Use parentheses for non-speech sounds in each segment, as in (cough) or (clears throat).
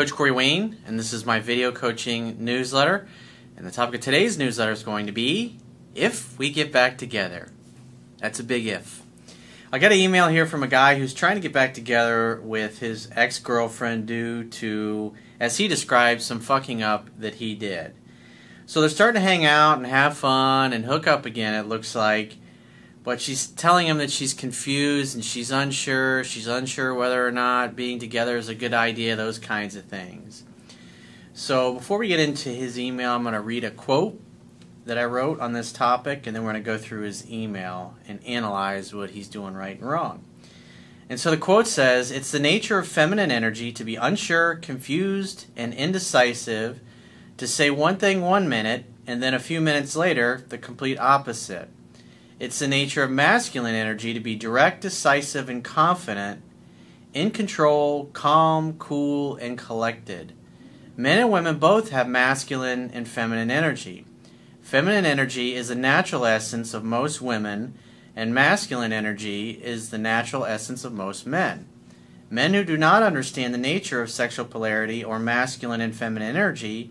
Coach Corey Wayne, and this is my video coaching newsletter. And the topic of today's newsletter is going to be If We Get Back Together. That's a big if. I got an email here from a guy who's trying to get back together with his ex girlfriend due to, as he describes, some fucking up that he did. So they're starting to hang out and have fun and hook up again, it looks like. But she's telling him that she's confused and she's unsure. She's unsure whether or not being together is a good idea, those kinds of things. So before we get into his email, I'm going to read a quote that I wrote on this topic, and then we're going to go through his email and analyze what he's doing right and wrong. And so the quote says It's the nature of feminine energy to be unsure, confused, and indecisive, to say one thing one minute, and then a few minutes later, the complete opposite. It's the nature of masculine energy to be direct, decisive, and confident, in control, calm, cool, and collected. Men and women both have masculine and feminine energy. Feminine energy is the natural essence of most women, and masculine energy is the natural essence of most men. Men who do not understand the nature of sexual polarity or masculine and feminine energy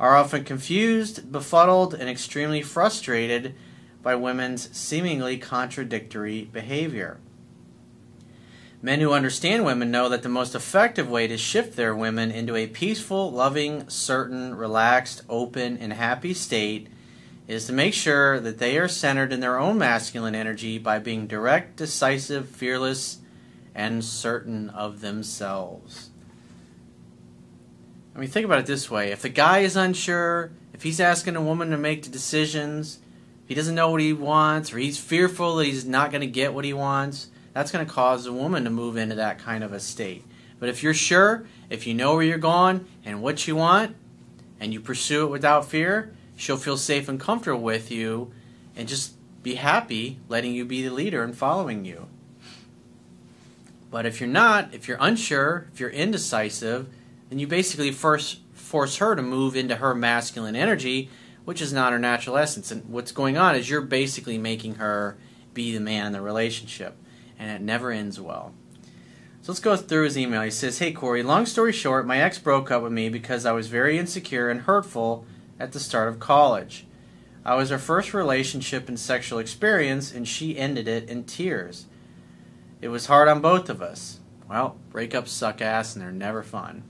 are often confused, befuddled, and extremely frustrated by women's seemingly contradictory behavior. Men who understand women know that the most effective way to shift their women into a peaceful, loving, certain, relaxed, open, and happy state is to make sure that they are centered in their own masculine energy by being direct, decisive, fearless, and certain of themselves. I mean, think about it this way if the guy is unsure, if he's asking a woman to make the decisions, he doesn't know what he wants, or he's fearful that he's not going to get what he wants, that's going to cause a woman to move into that kind of a state. But if you're sure, if you know where you're going and what you want, and you pursue it without fear, she'll feel safe and comfortable with you and just be happy letting you be the leader and following you. But if you're not, if you're unsure, if you're indecisive, then you basically first force her to move into her masculine energy, which is not her natural essence. And what's going on is you're basically making her be the man in the relationship, and it never ends well. So let's go through his email. He says, Hey Corey, long story short, my ex broke up with me because I was very insecure and hurtful at the start of college. I was her first relationship and sexual experience, and she ended it in tears. It was hard on both of us. Well, breakups suck ass and they're never fun.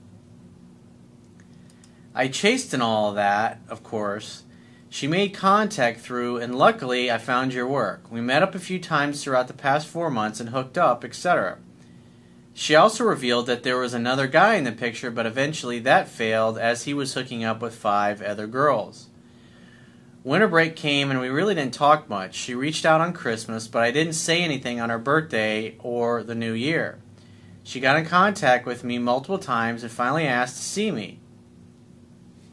I chased and all that, of course. She made contact through, and luckily I found your work. We met up a few times throughout the past four months and hooked up, etc. She also revealed that there was another guy in the picture, but eventually that failed as he was hooking up with five other girls. Winter break came and we really didn't talk much. She reached out on Christmas, but I didn't say anything on her birthday or the new year. She got in contact with me multiple times and finally asked to see me.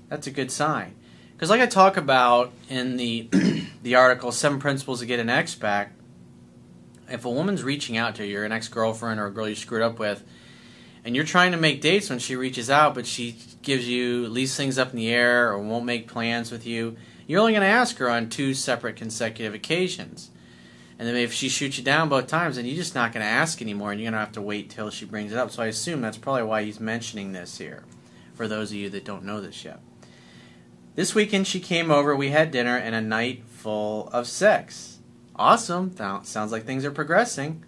That's a good sign. Because, like I talk about in the (clears throat) the article, Seven Principles to Get an Ex Back, if a woman's reaching out to you, an ex girlfriend or a girl you screwed up with, and you're trying to make dates when she reaches out, but she gives you leaves things up in the air or won't make plans with you, you're only going to ask her on two separate consecutive occasions. And then if she shoots you down both times, then you're just not going to ask anymore, and you're going to have to wait till she brings it up. So I assume that's probably why he's mentioning this here, for those of you that don't know this yet. This weekend she came over, we had dinner, and a night full of sex. Awesome. Sounds like things are progressing.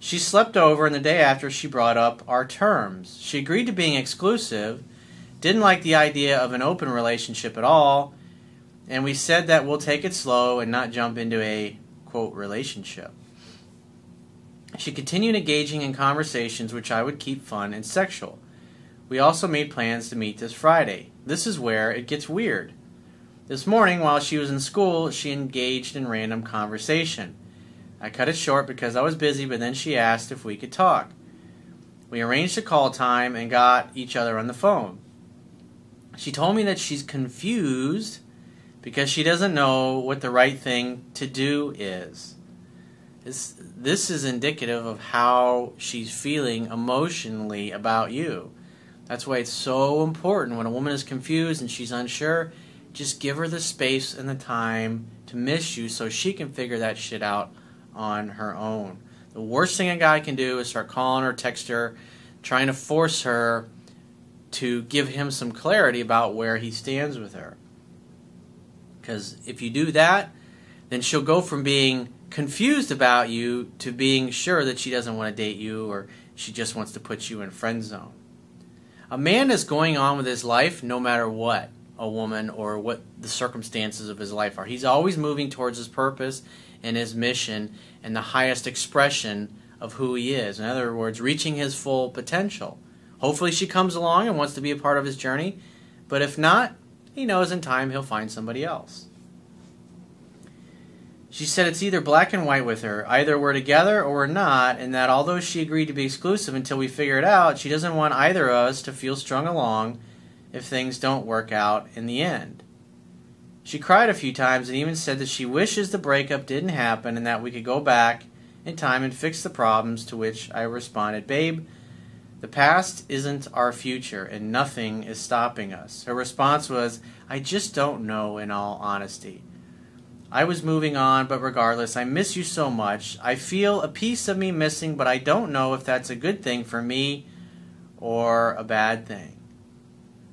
She slept over, and the day after, she brought up our terms. She agreed to being exclusive, didn't like the idea of an open relationship at all, and we said that we'll take it slow and not jump into a quote relationship. She continued engaging in conversations which I would keep fun and sexual. We also made plans to meet this Friday. This is where it gets weird. This morning, while she was in school, she engaged in random conversation. I cut it short because I was busy, but then she asked if we could talk. We arranged a call time and got each other on the phone. She told me that she's confused because she doesn't know what the right thing to do is. This, this is indicative of how she's feeling emotionally about you. That's why it's so important when a woman is confused and she's unsure just give her the space and the time to miss you so she can figure that shit out on her own. The worst thing a guy can do is start calling her, text her, trying to force her to give him some clarity about where he stands with her. Because if you do that, then she'll go from being confused about you to being sure that she doesn't want to date you or she just wants to put you in friend zone. A man is going on with his life no matter what a woman or what the circumstances of his life are. He's always moving towards his purpose and his mission and the highest expression of who he is. In other words, reaching his full potential. Hopefully, she comes along and wants to be a part of his journey, but if not, he knows in time he'll find somebody else. She said it's either black and white with her. Either we're together or we're not, and that although she agreed to be exclusive until we figure it out, she doesn't want either of us to feel strung along if things don't work out in the end. She cried a few times and even said that she wishes the breakup didn't happen and that we could go back in time and fix the problems, to which I responded, Babe, the past isn't our future and nothing is stopping us. Her response was, I just don't know, in all honesty. I was moving on, but regardless, I miss you so much. I feel a piece of me missing, but I don't know if that's a good thing for me or a bad thing.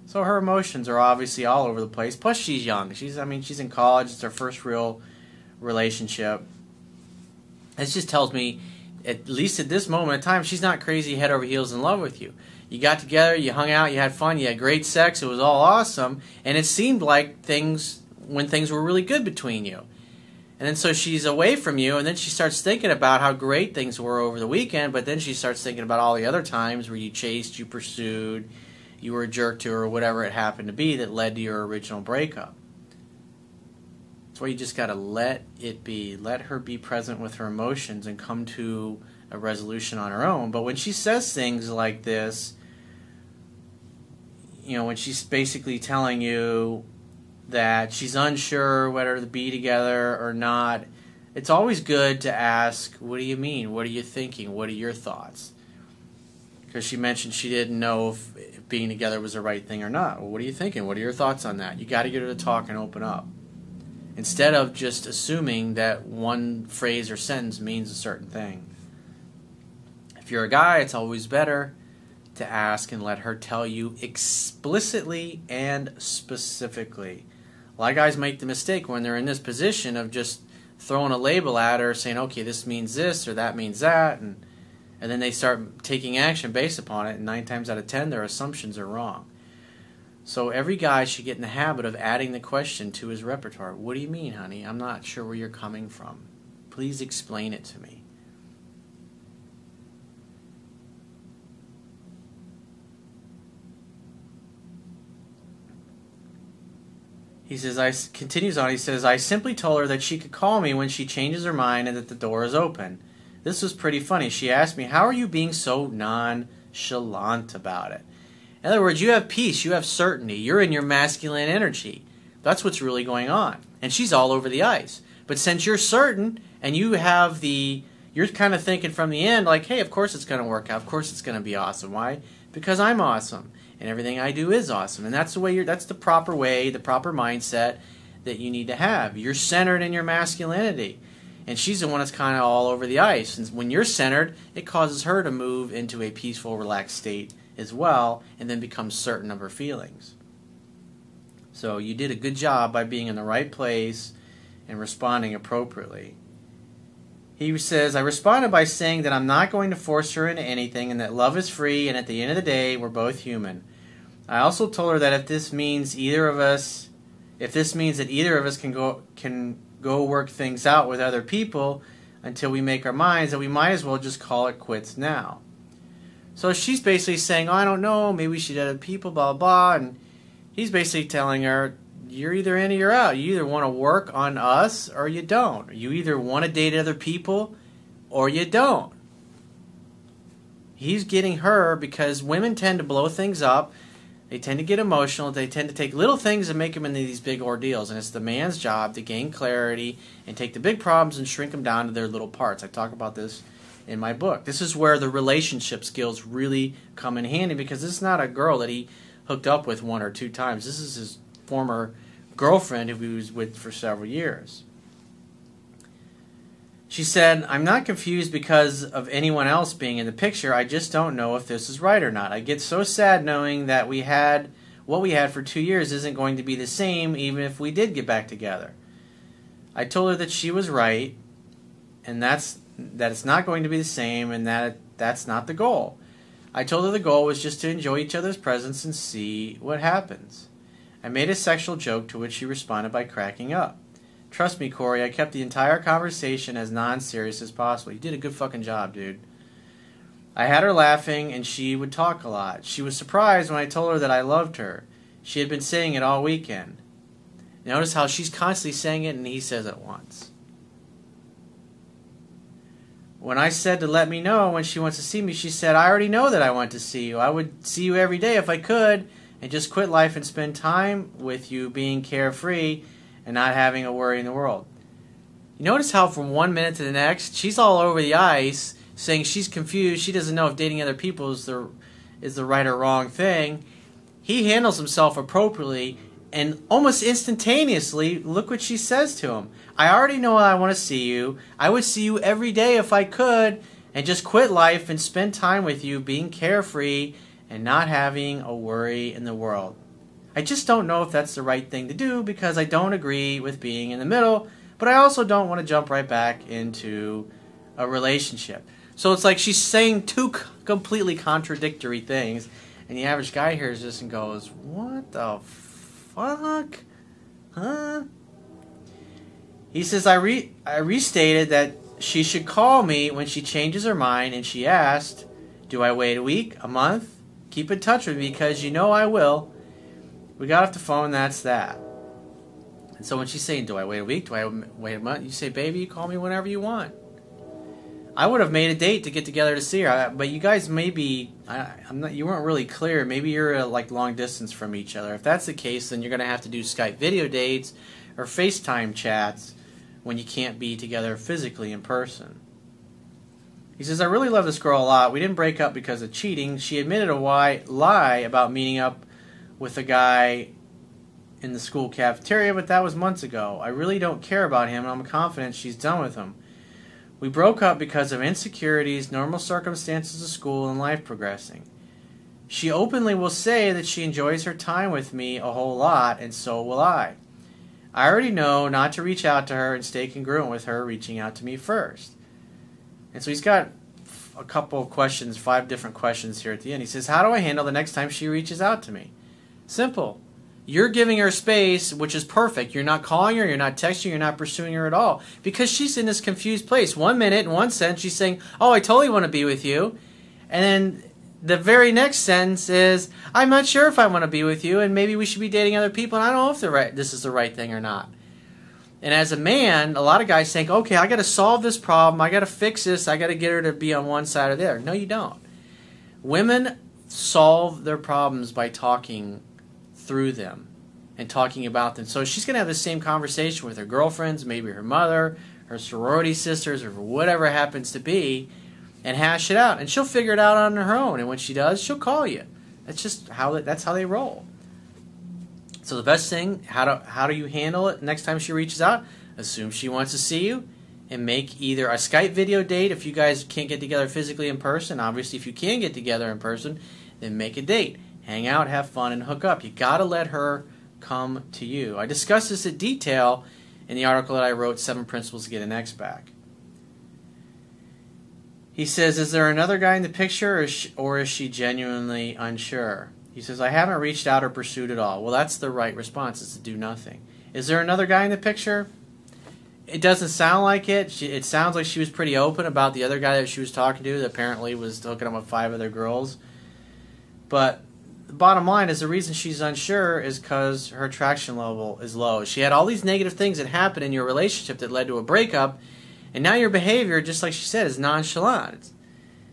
So her emotions are obviously all over the place. Plus, she's young. She's, I mean, she's in college. It's her first real relationship. This just tells me, at least at this moment in time, she's not crazy head over heels in love with you. You got together, you hung out, you had fun, you had great sex, it was all awesome, and it seemed like things when things were really good between you. And then so she's away from you, and then she starts thinking about how great things were over the weekend, but then she starts thinking about all the other times where you chased, you pursued, you were a jerk to her, or whatever it happened to be that led to your original breakup. That's why you just got to let it be. Let her be present with her emotions and come to a resolution on her own. But when she says things like this, you know, when she's basically telling you, that she's unsure whether to be together or not, it's always good to ask, What do you mean? What are you thinking? What are your thoughts? Because she mentioned she didn't know if, if being together was the right thing or not. Well, what are you thinking? What are your thoughts on that? You got to get her to talk and open up. Instead of just assuming that one phrase or sentence means a certain thing. If you're a guy, it's always better to ask and let her tell you explicitly and specifically a lot of guys make the mistake when they're in this position of just throwing a label at her, saying, "Okay, this means this or that means that," and and then they start taking action based upon it. And nine times out of ten, their assumptions are wrong. So every guy should get in the habit of adding the question to his repertoire. What do you mean, honey? I'm not sure where you're coming from. Please explain it to me. He says, I continues on. He says, I simply told her that she could call me when she changes her mind and that the door is open. This was pretty funny. She asked me, How are you being so nonchalant about it? In other words, you have peace, you have certainty, you're in your masculine energy. That's what's really going on. And she's all over the ice. But since you're certain and you have the, you're kind of thinking from the end, like, hey, of course it's going to work out. Of course it's going to be awesome. Why? Because I'm awesome and everything I do is awesome. And that's the way you're that's the proper way, the proper mindset that you need to have. You're centered in your masculinity. And she's the one that's kind of all over the ice. And when you're centered, it causes her to move into a peaceful, relaxed state as well, and then become certain of her feelings. So you did a good job by being in the right place and responding appropriately. He says, I responded by saying that I'm not going to force her into anything and that love is free, and at the end of the day, we're both human. I also told her that if this means either of us, if this means that either of us can go can go work things out with other people until we make our minds, that we might as well just call it quits now. So she's basically saying, oh, I don't know, maybe we should other people, blah, blah, and he's basically telling her, you're either in or you're out. You either want to work on us or you don't. You either want to date other people or you don't. He's getting her because women tend to blow things up they tend to get emotional. They tend to take little things and make them into these big ordeals. And it's the man's job to gain clarity and take the big problems and shrink them down to their little parts. I talk about this in my book. This is where the relationship skills really come in handy because this is not a girl that he hooked up with one or two times. This is his former girlfriend who he was with for several years. She said, I'm not confused because of anyone else being in the picture. I just don't know if this is right or not. I get so sad knowing that we had what we had for two years isn't going to be the same even if we did get back together. I told her that she was right and that's that it's not going to be the same and that that's not the goal. I told her the goal was just to enjoy each other's presence and see what happens. I made a sexual joke to which she responded by cracking up. Trust me, Corey, I kept the entire conversation as non serious as possible. You did a good fucking job, dude. I had her laughing, and she would talk a lot. She was surprised when I told her that I loved her. She had been saying it all weekend. Notice how she's constantly saying it, and he says it once. When I said to let me know when she wants to see me, she said, I already know that I want to see you. I would see you every day if I could and just quit life and spend time with you being carefree and not having a worry in the world. You notice how from one minute to the next, she's all over the ice saying she's confused. She doesn't know if dating other people is the, is the right or wrong thing. He handles himself appropriately and almost instantaneously, look what she says to him. I already know I want to see you. I would see you every day if I could, and just quit life and spend time with you, being carefree and not having a worry in the world. I just don't know if that's the right thing to do because I don't agree with being in the middle, but I also don't want to jump right back into a relationship. So it's like she's saying two completely contradictory things, and the average guy hears this and goes, What the fuck? Huh? He says, I, re- I restated that she should call me when she changes her mind, and she asked, Do I wait a week, a month? Keep in touch with me because you know I will. We got off the phone, that's that. And so when she's saying, Do I wait a week? Do I wait a month? You say, Baby, you call me whenever you want. I would have made a date to get together to see her, but you guys maybe I, am not. You weren't really clear. Maybe you're uh, like long distance from each other. If that's the case, then you're going to have to do Skype video dates or FaceTime chats when you can't be together physically in person. He says, I really love this girl a lot. We didn't break up because of cheating. She admitted a why, lie about meeting up with a guy in the school cafeteria, but that was months ago. I really don't care about him, and I'm confident she's done with him. We broke up because of insecurities, normal circumstances of school, and life progressing. She openly will say that she enjoys her time with me a whole lot, and so will I. I already know not to reach out to her and stay congruent with her reaching out to me first. And so he's got a couple of questions, five different questions here at the end. He says, How do I handle the next time she reaches out to me? Simple. You're giving her space, which is perfect. You're not calling her, you're not texting, you're not pursuing her at all. Because she's in this confused place. One minute, in one sense, she's saying, Oh, I totally want to be with you. And then the very next sentence is, I'm not sure if I want to be with you, and maybe we should be dating other people, and I don't know if the right, this is the right thing or not. And as a man, a lot of guys think, okay, I got to solve this problem, I got to fix this, I got to get her to be on one side or the other. No, you don't. Women solve their problems by talking through them and talking about them. So she's going to have the same conversation with her girlfriends, maybe her mother, her sorority sisters, or whatever happens to be and hash it out. And she'll figure it out on her own. And when she does, she'll call you. That's just how that's how they roll. So the best thing, how do how do you handle it next time she reaches out? Assume she wants to see you and make either a Skype video date if you guys can't get together physically in person. Obviously, if you can get together in person, then make a date. Hang out, have fun, and hook up. You got to let her come to you. I discuss this in detail in the article that I wrote, Seven Principles to Get an Ex Back. He says, Is there another guy in the picture, or is, she, or is she genuinely unsure? He says, I haven't reached out or pursued at all. Well, that's the right response, is to do nothing. Is there another guy in the picture? It doesn't sound like it. She, it sounds like she was pretty open about the other guy that she was talking to that apparently was hooking up with five other girls. But the bottom line is the reason she's unsure is because her attraction level is low. She had all these negative things that happened in your relationship that led to a breakup and now your behavior, just like she said, is nonchalant. It's,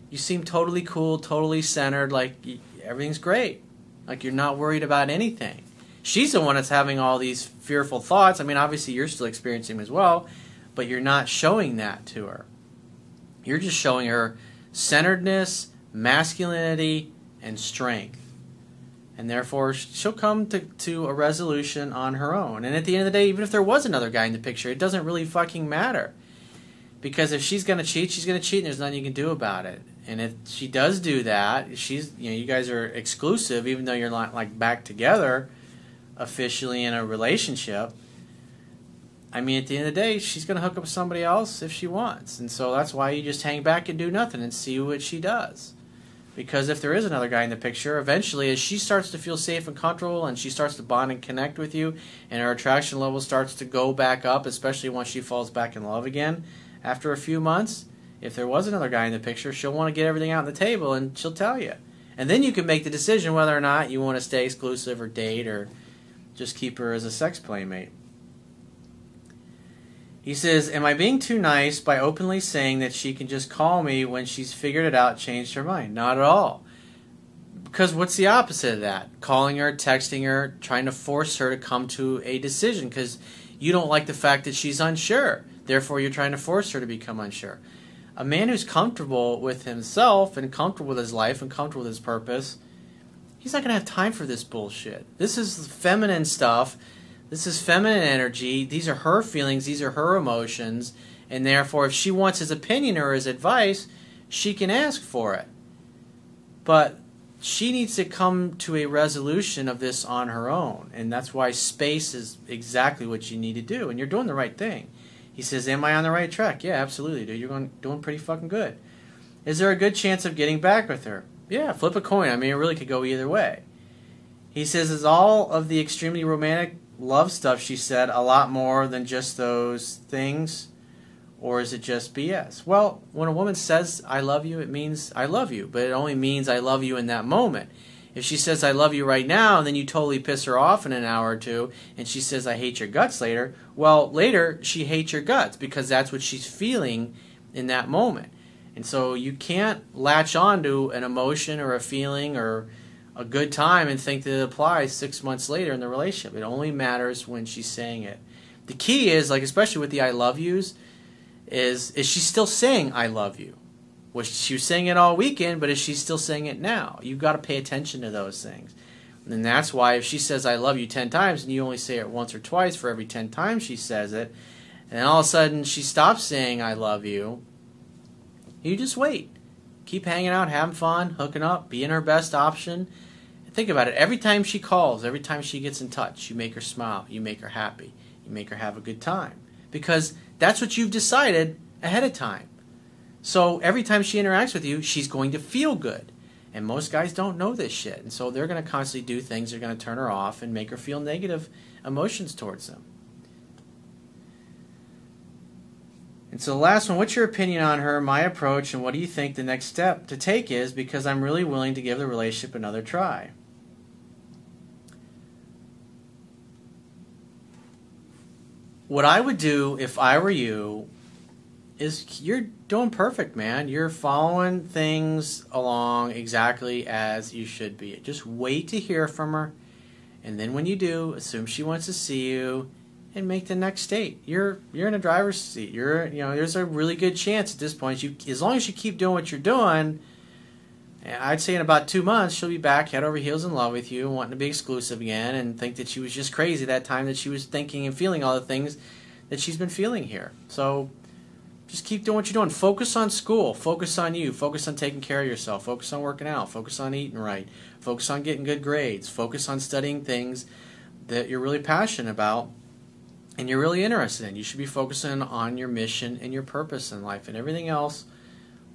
you seem totally cool, totally centered, like everything's great. Like you're not worried about anything. She's the one that's having all these fearful thoughts. I mean, obviously you're still experiencing them as well, but you're not showing that to her. You're just showing her centeredness, masculinity, and strength. And therefore, she'll come to, to a resolution on her own. And at the end of the day, even if there was another guy in the picture, it doesn't really fucking matter Because if she's to cheat, she's to cheat, and there's nothing you can do about it. And if she does do that, she's you know you guys are exclusive, even though you're not like back together officially in a relationship. I mean, at the end of the day, she's to hook up with somebody else if she wants. And so that's why you just hang back and do nothing and see what she does. Because if there is another guy in the picture, eventually, as she starts to feel safe and comfortable and she starts to bond and connect with you, and her attraction level starts to go back up, especially once she falls back in love again after a few months, if there was another guy in the picture, she'll want to get everything out on the table and she'll tell you. And then you can make the decision whether or not you want to stay exclusive or date or just keep her as a sex playmate. He says, Am I being too nice by openly saying that she can just call me when she's figured it out, changed her mind? Not at all. Because what's the opposite of that? Calling her, texting her, trying to force her to come to a decision because you don't like the fact that she's unsure. Therefore, you're trying to force her to become unsure. A man who's comfortable with himself and comfortable with his life and comfortable with his purpose, he's not going to have time for this bullshit. This is feminine stuff. This is feminine energy. These are her feelings. These are her emotions. And therefore, if she wants his opinion or his advice, she can ask for it. But she needs to come to a resolution of this on her own. And that's why space is exactly what you need to do. And you're doing the right thing. He says, Am I on the right track? Yeah, absolutely, dude. You're going, doing pretty fucking good. Is there a good chance of getting back with her? Yeah, flip a coin. I mean, it really could go either way. He says, Is all of the extremely romantic love stuff she said a lot more than just those things? Or is it just BS? Well, when a woman says, I love you, it means I love you, but it only means I love you in that moment. If she says, I love you right now, and then you totally piss her off in an hour or two, and she says, I hate your guts later, well, later she hates your guts because that's what she's feeling in that moment. And so you can't latch on to an emotion or a feeling or a good time and think that it applies six months later in the relationship. It only matters when she's saying it. The key is, like, especially with the I love yous, is is she still saying I love you? Was she was saying it all weekend, but is she still saying it now? You've got to pay attention to those things. And that's why if she says I love you 10 times and you only say it once or twice for every 10 times she says it, and all of a sudden she stops saying I love you, you just wait. Keep hanging out, having fun, hooking up, being her best option. And think about it. Every time she calls, every time she gets in touch, you make her smile, you make her happy, you make her have a good time. Because that's what you've decided ahead of time. So every time she interacts with you, she's going to feel good. And most guys don't know this shit. And so they're going to constantly do things that are going to turn her off and make her feel negative emotions towards them. And so the last one, what's your opinion on her, my approach, and what do you think the next step to take is because I'm really willing to give the relationship another try. What I would do if I were you is you're doing perfect, man. You're following things along exactly as you should be. Just wait to hear from her, and then when you do, assume she wants to see you, and make the next date. You're you're in a driver's seat. You're you know there's a really good chance at this point. You as long as you keep doing what you're doing. Eh, I'd say in about two months she'll be back head over heels in love with you, wanting to be exclusive again, and think that she was just crazy that time that she was thinking and feeling all the things that she's been feeling here. So just keep doing what you're doing. Focus on school. Focus on you. Focus on taking care of yourself. Focus on working out. Focus on eating right. Focus on getting good grades. Focus on studying things that you're really passionate about and you're really interested in. You should be focusing on your mission and your purpose in life, and everything else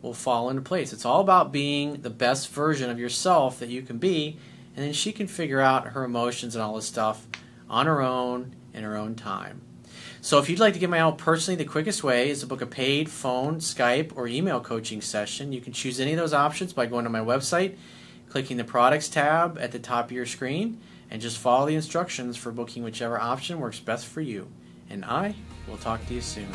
will fall into place. It's all about being the best version of yourself that you can be, and then she can figure out her emotions and all this stuff on her own in her own time. So if you'd like to get my help personally, the quickest way is to book a paid phone, Skype, or email coaching session. You can choose any of those options by going to my website, clicking the products tab at the top of your screen, and just follow the instructions for booking whichever option works best for you. And I will talk to you soon.